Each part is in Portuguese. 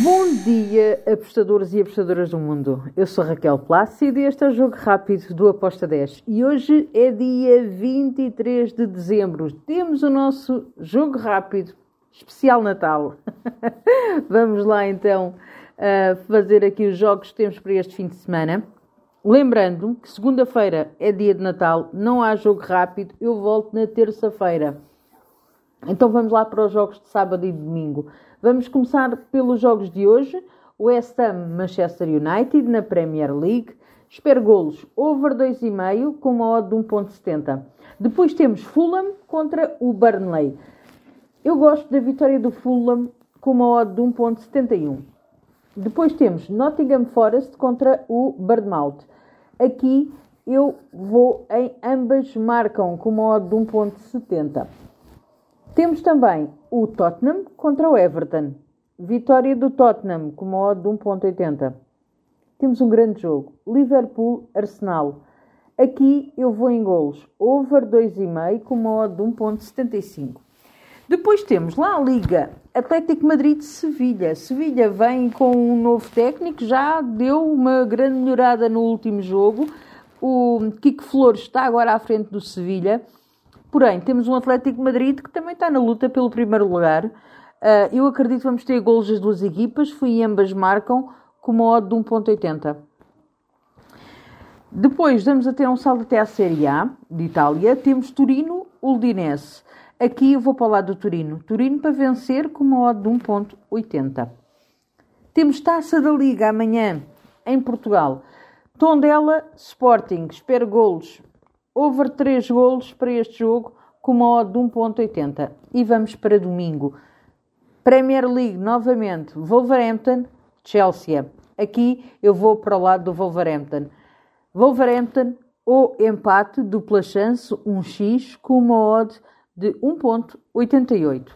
Bom dia, apostadores e apostadoras do mundo. Eu sou Raquel Plácido e este é o Jogo Rápido do Aposta 10. E hoje é dia 23 de dezembro. Temos o nosso Jogo Rápido especial Natal. Vamos lá então uh, fazer aqui os jogos que temos para este fim de semana. Lembrando que segunda-feira é dia de Natal, não há jogo rápido, eu volto na terça-feira. Então vamos lá para os jogos de sábado e domingo. Vamos começar pelos jogos de hoje. West Ham Manchester United na Premier League. Espero golos over 2,5 com uma odd de 1.70. Depois temos Fulham contra o Burnley. Eu gosto da vitória do Fulham com uma odd de 1.71. Depois temos Nottingham Forest contra o Bournemouth. Aqui eu vou em ambas marcam com uma odd de 1.70. Temos também o Tottenham contra o Everton. Vitória do Tottenham com uma odd de 1.80. Temos um grande jogo. Liverpool-Arsenal. Aqui eu vou em golos. Over 2,5 com uma odd de 1.75. Depois temos lá a Liga Atlético Madrid-Sevilha. Sevilha vem com um novo técnico, já deu uma grande melhorada no último jogo. O Kiko Flores está agora à frente do Sevilha. Porém, temos um Atlético Madrid que também está na luta pelo primeiro lugar. Uh, eu acredito que vamos ter golos das duas equipas. Fui ambas marcam com uma odd de 1.80. Depois damos até um salto até à Série A de Itália. Temos Turino-Udinese. Aqui eu vou para o lado do Turino. Turino para vencer com uma odd de 1.80. Temos Taça da Liga amanhã em Portugal. Tondela Sporting. Espero golos. Over 3 golos para este jogo com uma odd de 1.80. E vamos para domingo. Premier League novamente. Wolverhampton, Chelsea. Aqui eu vou para o lado do Wolverhampton. Wolverhampton ou empate, dupla chance, 1x, com uma odd de 1.88.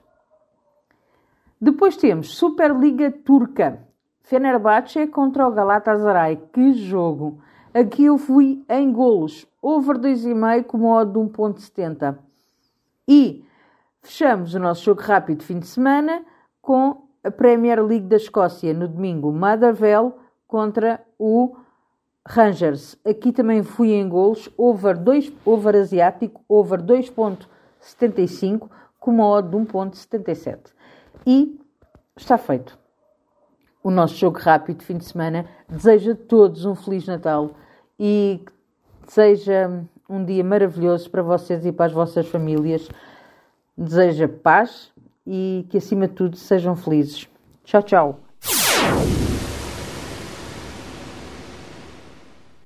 Depois temos Superliga Turca. Fenerbahçe contra o Galatasaray. Que jogo! Aqui eu fui em golos. Over 2,5 com modo de 1.70. E fechamos o nosso jogo rápido de fim de semana com a Premier League da Escócia. No domingo, Motherwell contra o Rangers. Aqui também fui em golos. Over, 2, over asiático. Over 2.70. 75 com uma odd de 1.77. E está feito. O nosso jogo rápido de fim de semana deseja a todos um Feliz Natal e que seja um dia maravilhoso para vocês e para as vossas famílias. Deseja paz e que acima de tudo sejam felizes. Tchau, tchau.